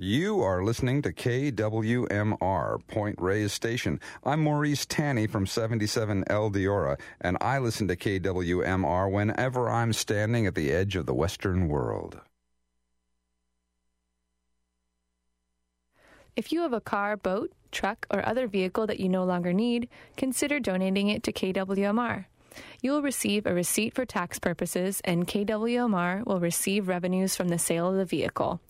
You are listening to KWMR, Point Reyes Station. I'm Maurice Tanny from 77 El Diora, and I listen to KWMR whenever I'm standing at the edge of the Western world. If you have a car, boat, truck, or other vehicle that you no longer need, consider donating it to KWMR. You will receive a receipt for tax purposes, and KWMR will receive revenues from the sale of the vehicle.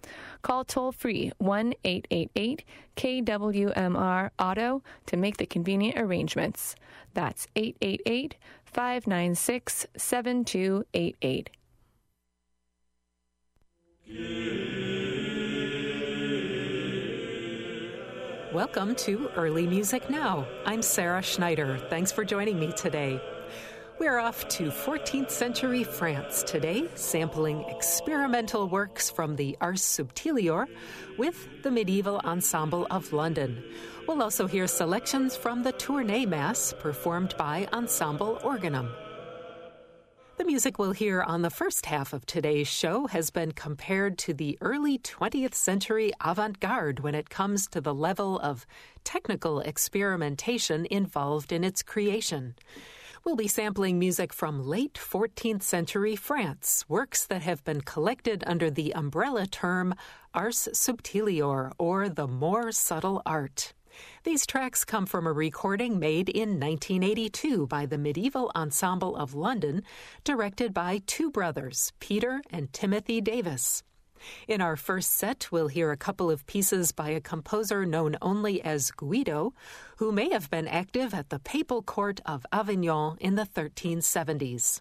Call toll free 1 888 KWMR Auto to make the convenient arrangements. That's 888 596 7288. Welcome to Early Music Now. I'm Sarah Schneider. Thanks for joining me today. We're off to 14th century France today, sampling experimental works from the Ars Subtilior with the Medieval Ensemble of London. We'll also hear selections from the Tournai Mass performed by Ensemble Organum. The music we'll hear on the first half of today's show has been compared to the early 20th century avant garde when it comes to the level of technical experimentation involved in its creation. We'll be sampling music from late 14th century France, works that have been collected under the umbrella term Ars Subtilior, or the more subtle art. These tracks come from a recording made in 1982 by the Medieval Ensemble of London, directed by two brothers, Peter and Timothy Davies. In our first set, we'll hear a couple of pieces by a composer known only as Guido, who may have been active at the papal court of Avignon in the 1370s.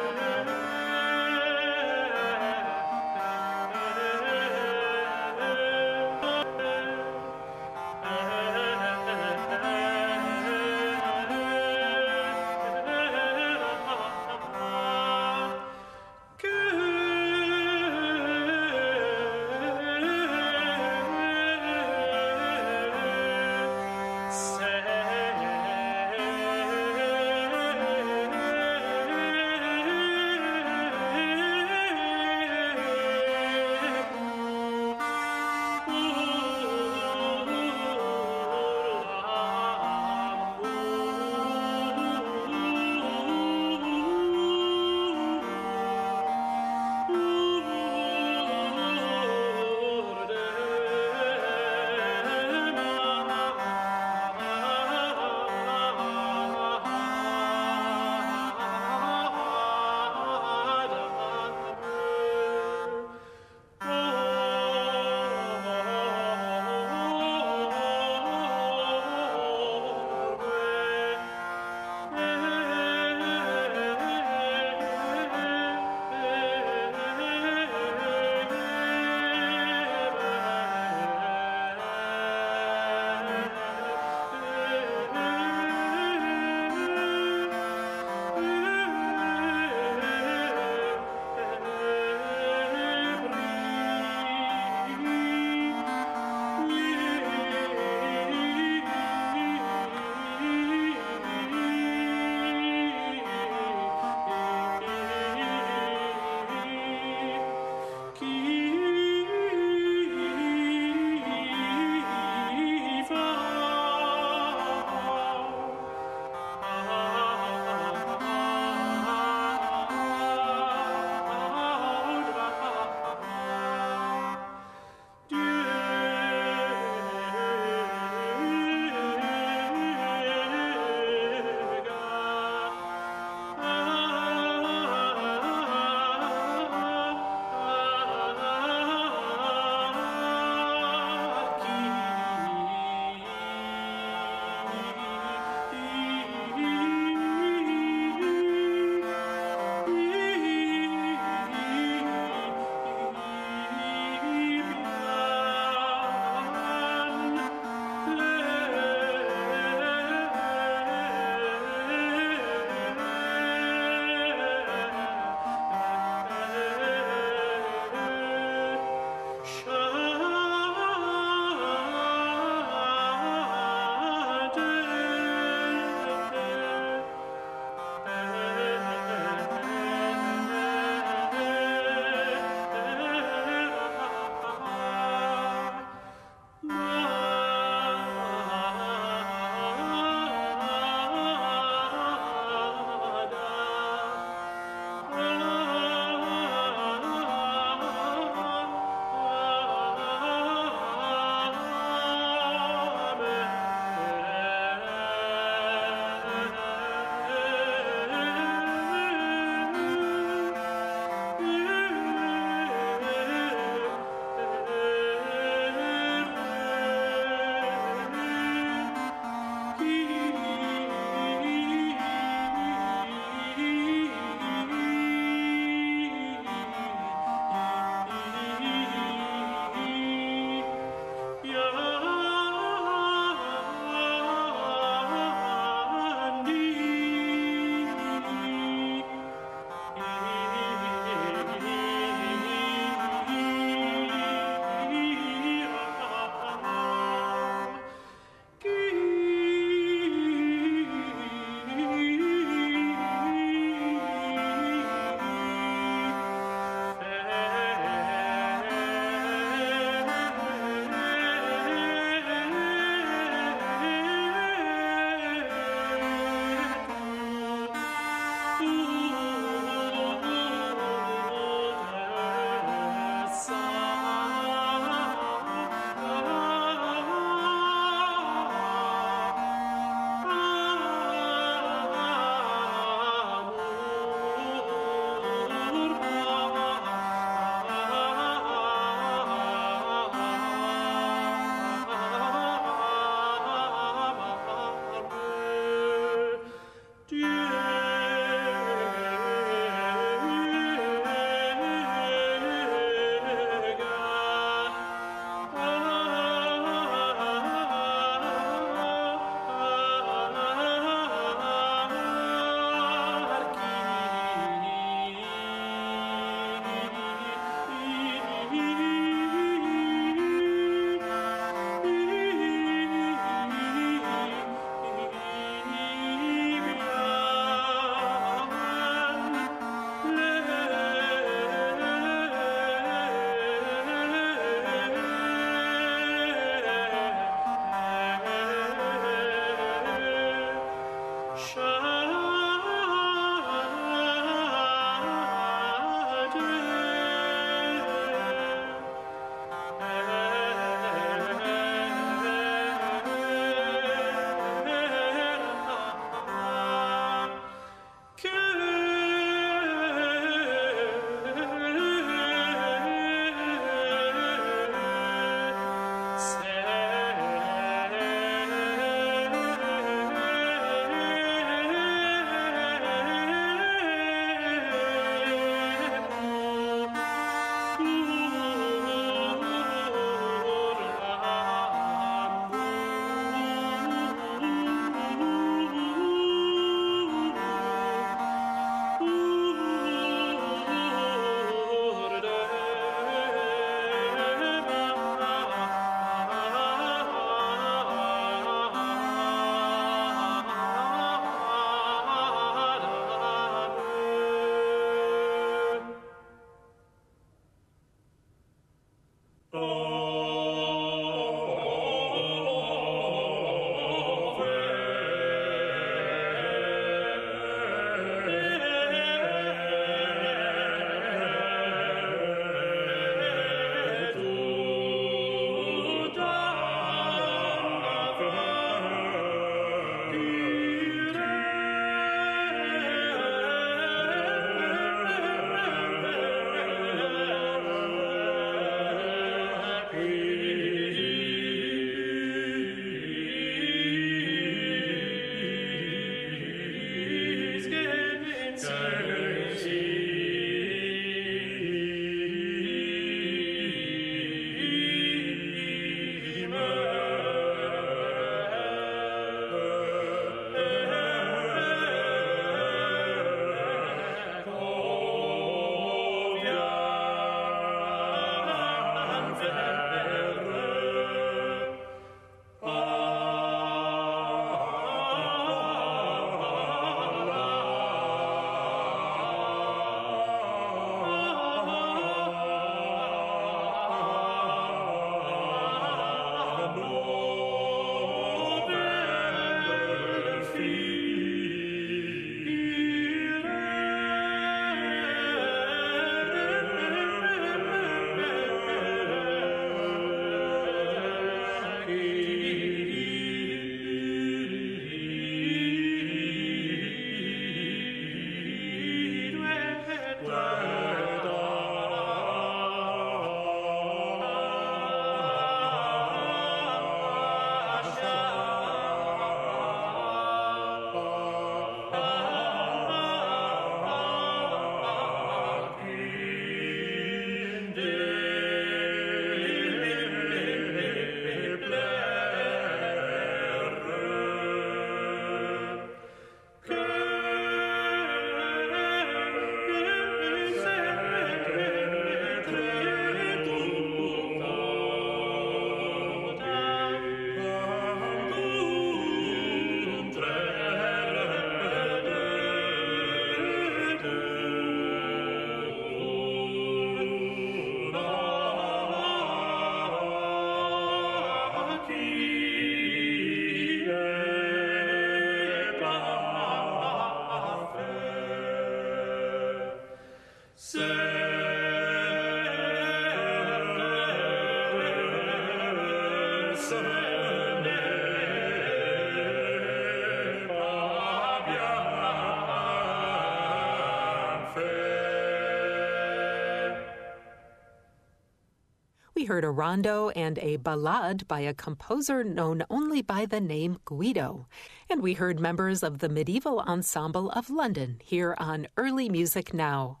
Heard a rondo and a ballade by a composer known only by the name Guido. And we heard members of the Medieval Ensemble of London here on Early Music Now.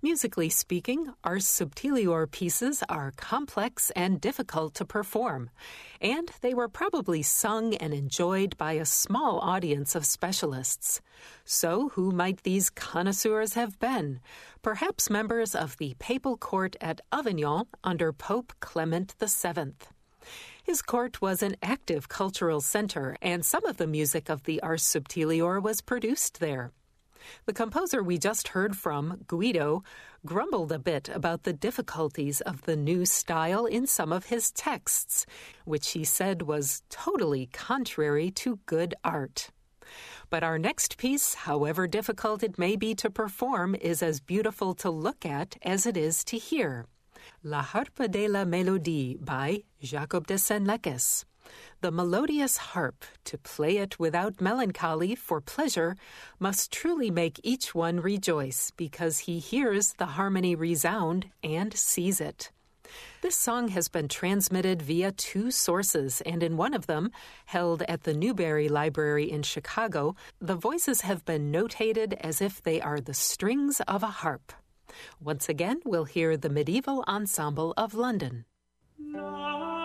Musically speaking, Ars Subtilior pieces are complex and difficult to perform, and they were probably sung and enjoyed by a small audience of specialists. So, who might these connoisseurs have been? Perhaps members of the papal court at Avignon under Pope Clement VII. His court was an active cultural center, and some of the music of the Ars Subtilior was produced there. The composer we just heard from, Guido, grumbled a bit about the difficulties of the new style in some of his texts, which he said was totally contrary to good art. But our next piece, however difficult it may be to perform, is as beautiful to look at as it is to hear. La Harpe de la Mélodie by Jacob de Senleches the melodious harp, to play it without melancholy for pleasure, must truly make each one rejoice, because he hears the harmony resound and sees it. This song has been transmitted via two sources, and in one of them, held at the Newberry Library in Chicago, the voices have been notated as if they are the strings of a harp. Once again, we'll hear the Medieval Ensemble of London. No.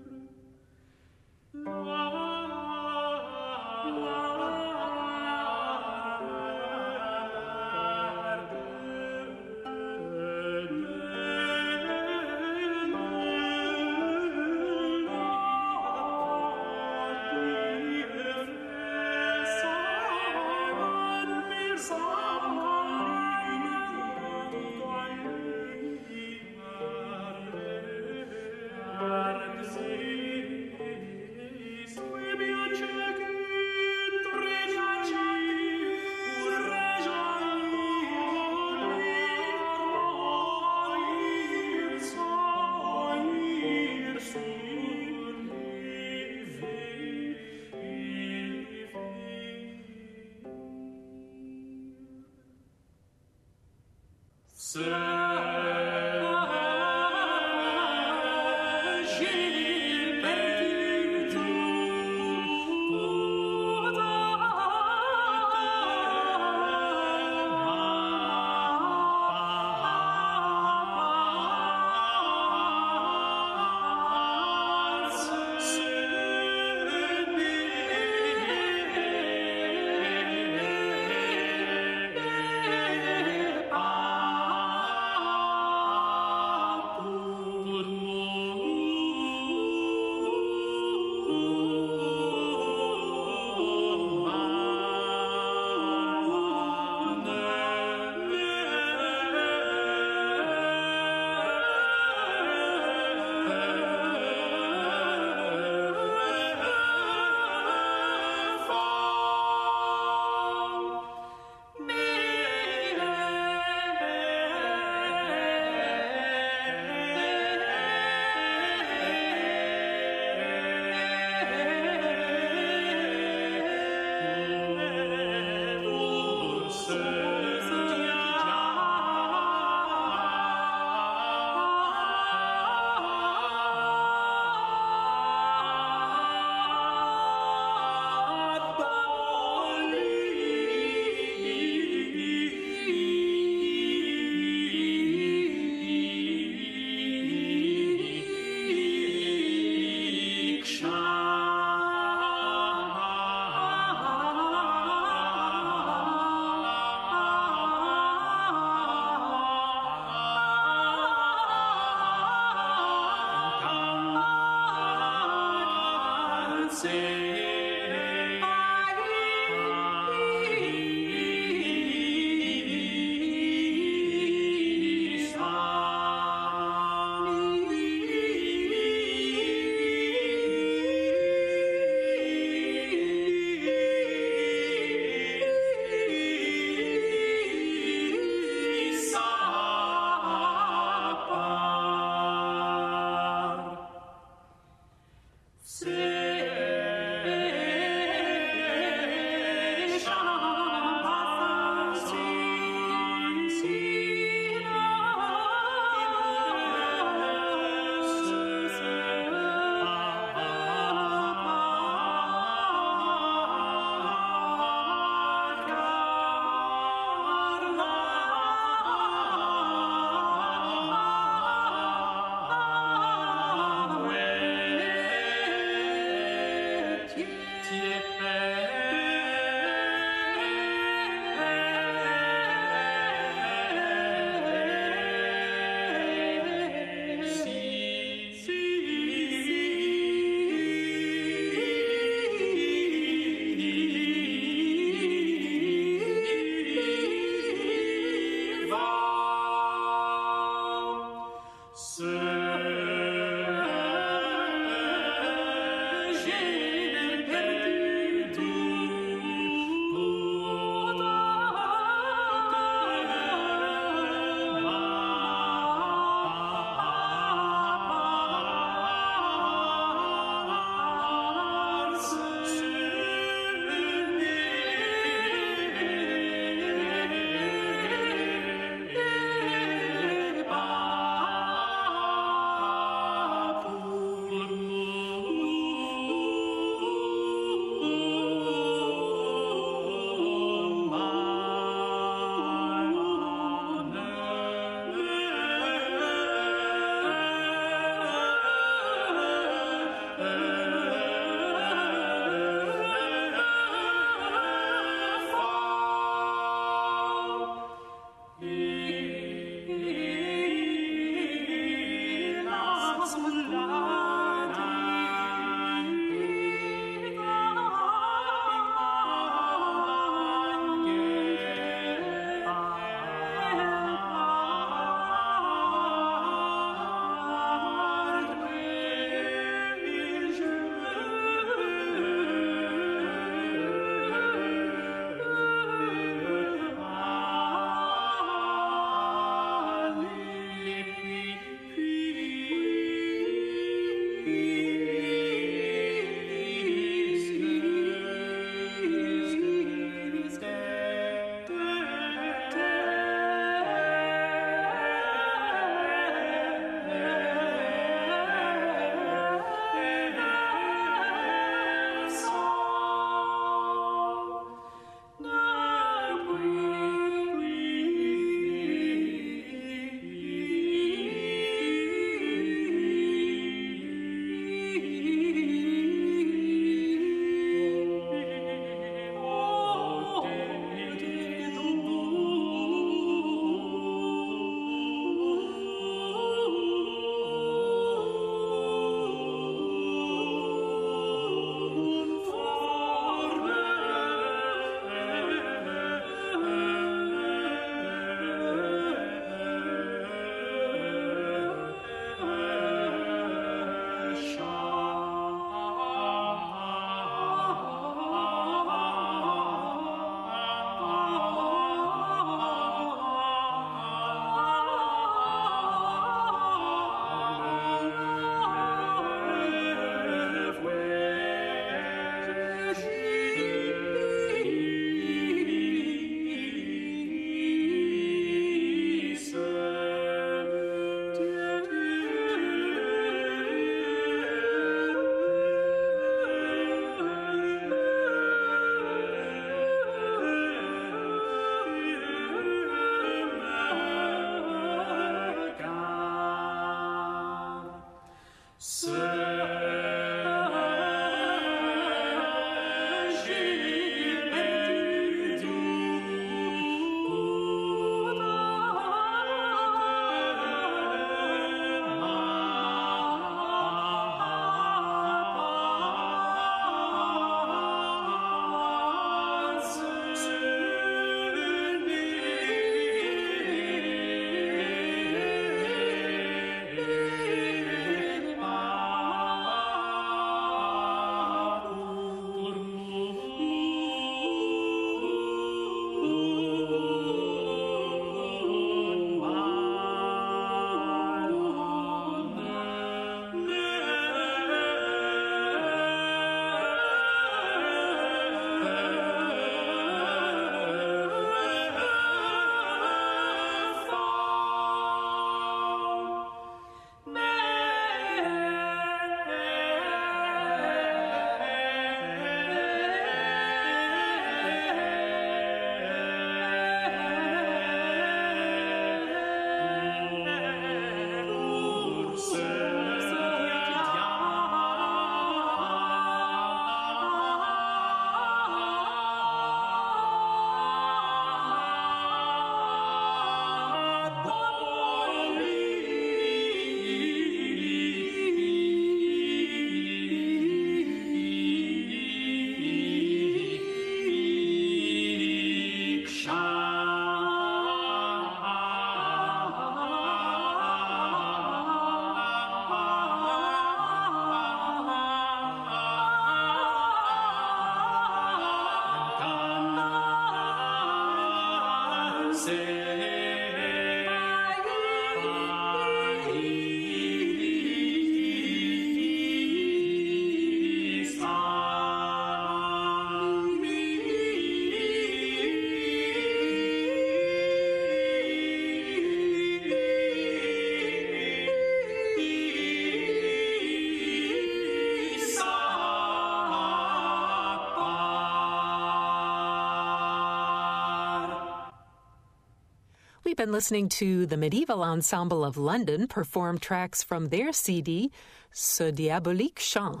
Been listening to the Medieval Ensemble of London perform tracks from their CD, Ce Diabolique Chant.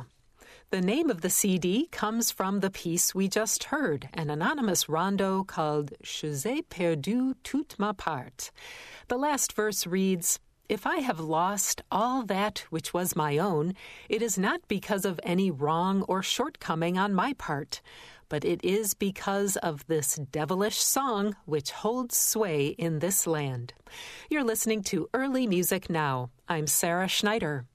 The name of the CD comes from the piece we just heard, an anonymous rondo called Je perdu toute ma part. The last verse reads, if I have lost all that which was my own, it is not because of any wrong or shortcoming on my part, but it is because of this devilish song which holds sway in this land. You're listening to Early Music Now. I'm Sarah Schneider.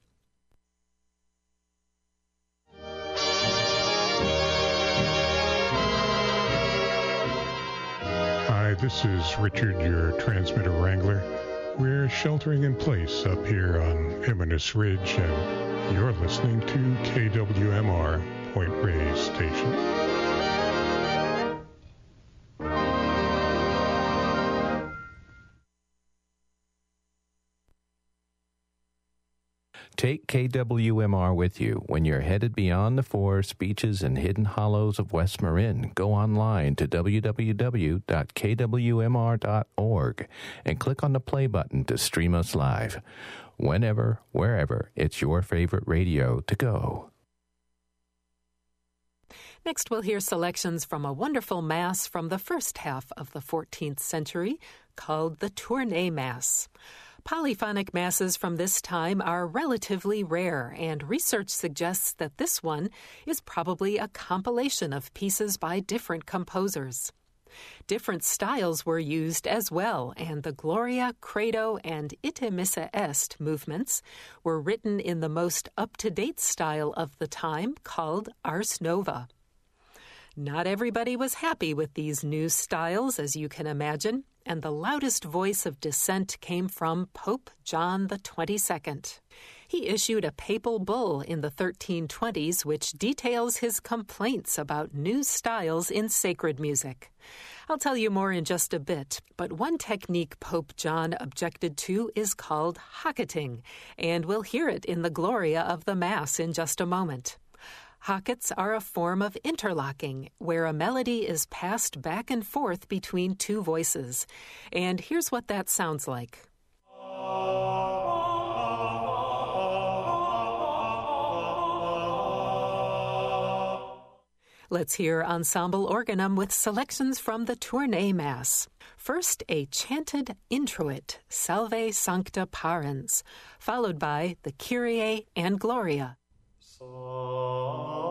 Hi, this is Richard, your transmitter wrangler. We're sheltering in place up here on Eminence Ridge, and you're listening to KWMR Point Reyes Station. Take KWMR with you when you're headed beyond the forest, beaches, and hidden hollows of West Marin. Go online to www.kwmr.org and click on the play button to stream us live. Whenever, wherever, it's your favorite radio to go. Next, we'll hear selections from a wonderful Mass from the first half of the 14th century called the Tournai Mass. Polyphonic masses from this time are relatively rare, and research suggests that this one is probably a compilation of pieces by different composers. Different styles were used as well, and the Gloria, Credo, and Ite Missa Est movements were written in the most up to date style of the time called Ars Nova. Not everybody was happy with these new styles, as you can imagine and the loudest voice of dissent came from Pope John XXII. He issued a papal bull in the 1320s which details his complaints about new styles in sacred music. I'll tell you more in just a bit, but one technique Pope John objected to is called hocketing, and we'll hear it in the Gloria of the Mass in just a moment. Hockets are a form of interlocking, where a melody is passed back and forth between two voices. And here's what that sounds like. Let's hear Ensemble Organum with selections from the Tournai Mass. First, a chanted introit, Salve Sancta Parens, followed by the Kyrie and Gloria. So.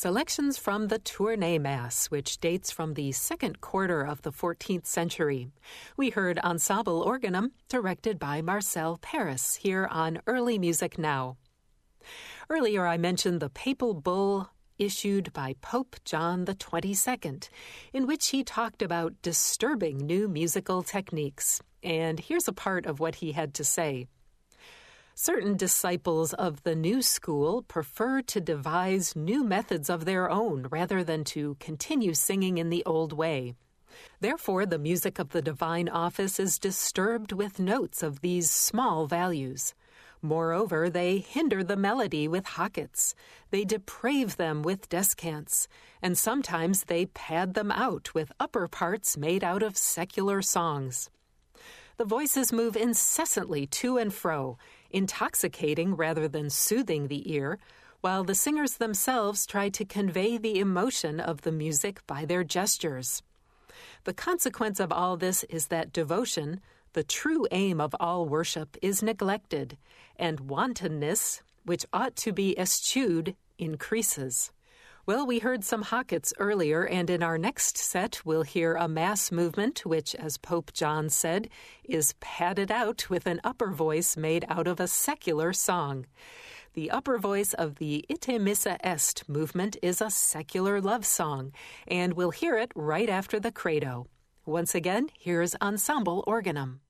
Selections from the Tournai Mass, which dates from the second quarter of the 14th century. We heard Ensemble Organum, directed by Marcel Pérès, here on Early Music Now. Earlier, I mentioned the papal bull issued by Pope John XXII, in which he talked about disturbing new musical techniques. And here's a part of what he had to say. Certain disciples of the new school prefer to devise new methods of their own rather than to continue singing in the old way. Therefore, the music of the divine office is disturbed with notes of these small values. Moreover, they hinder the melody with hockets, they deprave them with descants, and sometimes they pad them out with upper parts made out of secular songs. The voices move incessantly to and fro, intoxicating rather than soothing the ear, while the singers themselves try to convey the emotion of the music by their gestures. The consequence of all this is that devotion, the true aim of all worship, is neglected, and wantonness, which ought to be eschewed, increases. Well, we heard some Hockets earlier, and in our next set, we'll hear a mass movement, which, as Pope John said, is padded out with an upper voice made out of a secular song. The upper voice of the Ite Missa Est movement is a secular love song, and we'll hear it right after the Credo. Once again, here's Ensemble Organum.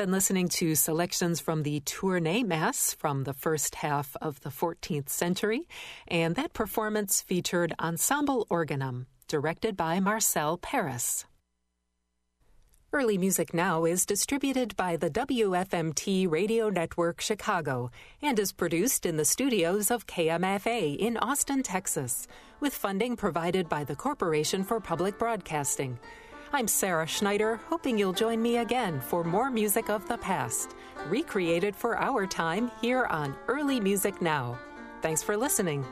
Been listening to selections from the Tournai Mass from the first half of the 14th century, and that performance featured Ensemble Organum, directed by Marcel Pérès. Early Music Now is distributed by the WFMT Radio Network Chicago and is produced in the studios of KMFA in Austin, Texas, with funding provided by the Corporation for Public Broadcasting. I'm Sarah Schneider, hoping you'll join me again for more music of the past, recreated for our time here on Early Music Now. Thanks for listening.